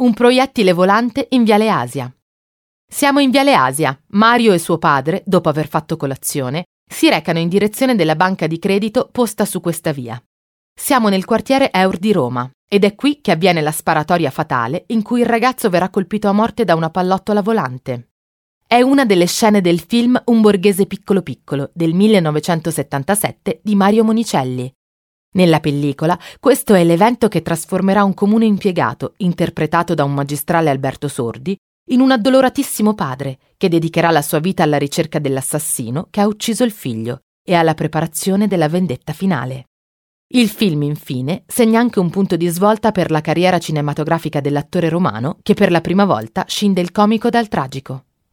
Un proiettile volante in Viale Asia. Siamo in Viale Asia. Mario e suo padre, dopo aver fatto colazione, si recano in direzione della banca di credito posta su questa via. Siamo nel quartiere Eur di Roma ed è qui che avviene la sparatoria fatale in cui il ragazzo verrà colpito a morte da una pallottola volante. È una delle scene del film Un borghese piccolo piccolo del 1977 di Mario Monicelli. Nella pellicola, questo è l'evento che trasformerà un comune impiegato, interpretato da un magistrale Alberto Sordi, in un addoloratissimo padre che dedicherà la sua vita alla ricerca dell'assassino che ha ucciso il figlio e alla preparazione della vendetta finale. Il film, infine, segna anche un punto di svolta per la carriera cinematografica dell'attore romano che per la prima volta scinde il comico dal tragico.